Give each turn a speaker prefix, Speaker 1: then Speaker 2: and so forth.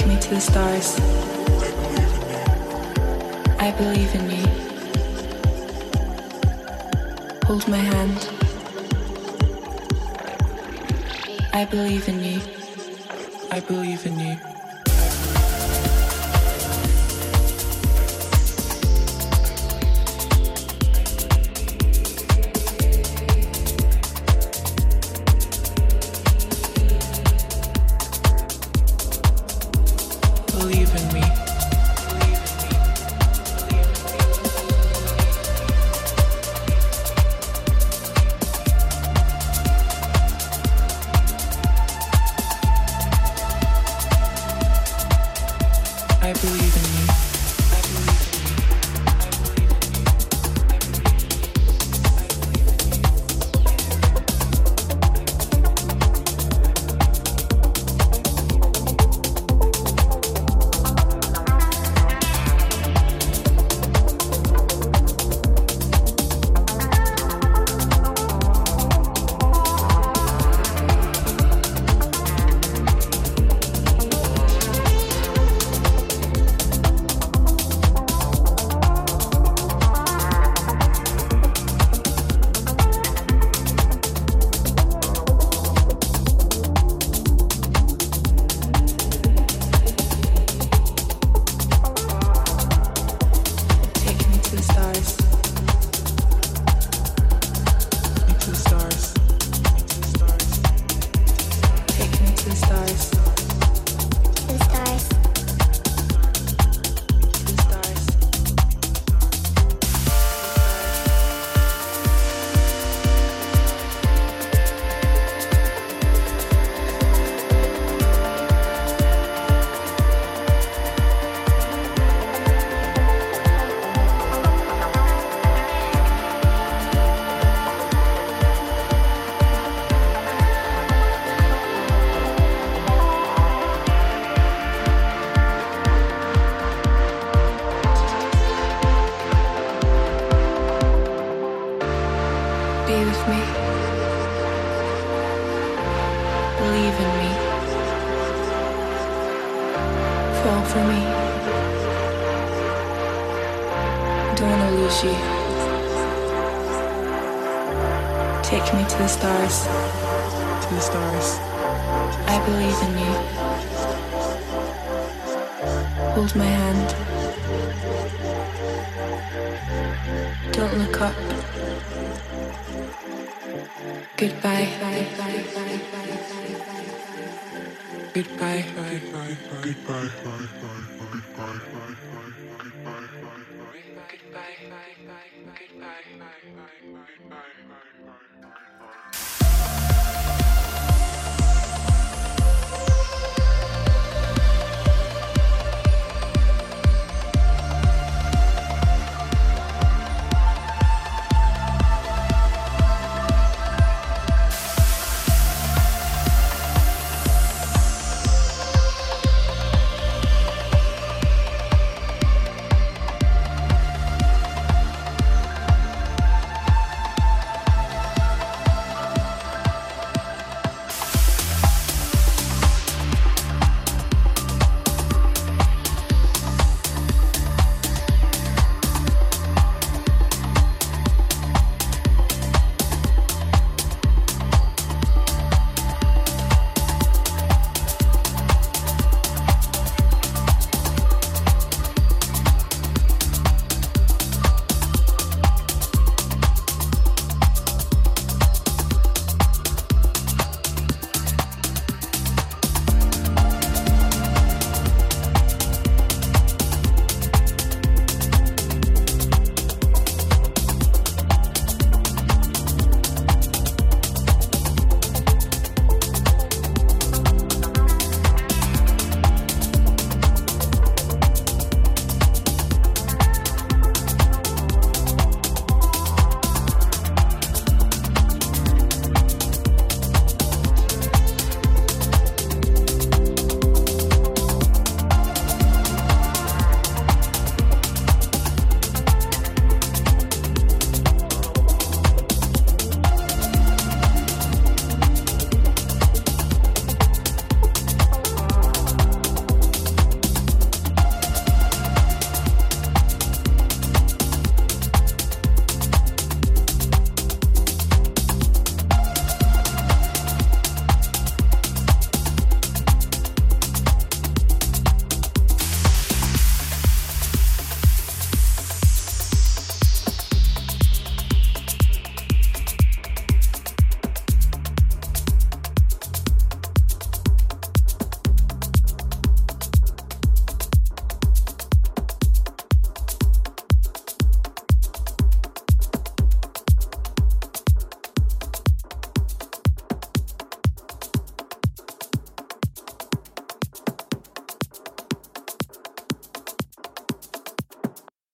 Speaker 1: take me to the stars.
Speaker 2: I believe in you.
Speaker 1: Hold my hand. I believe in you.
Speaker 2: I believe in you.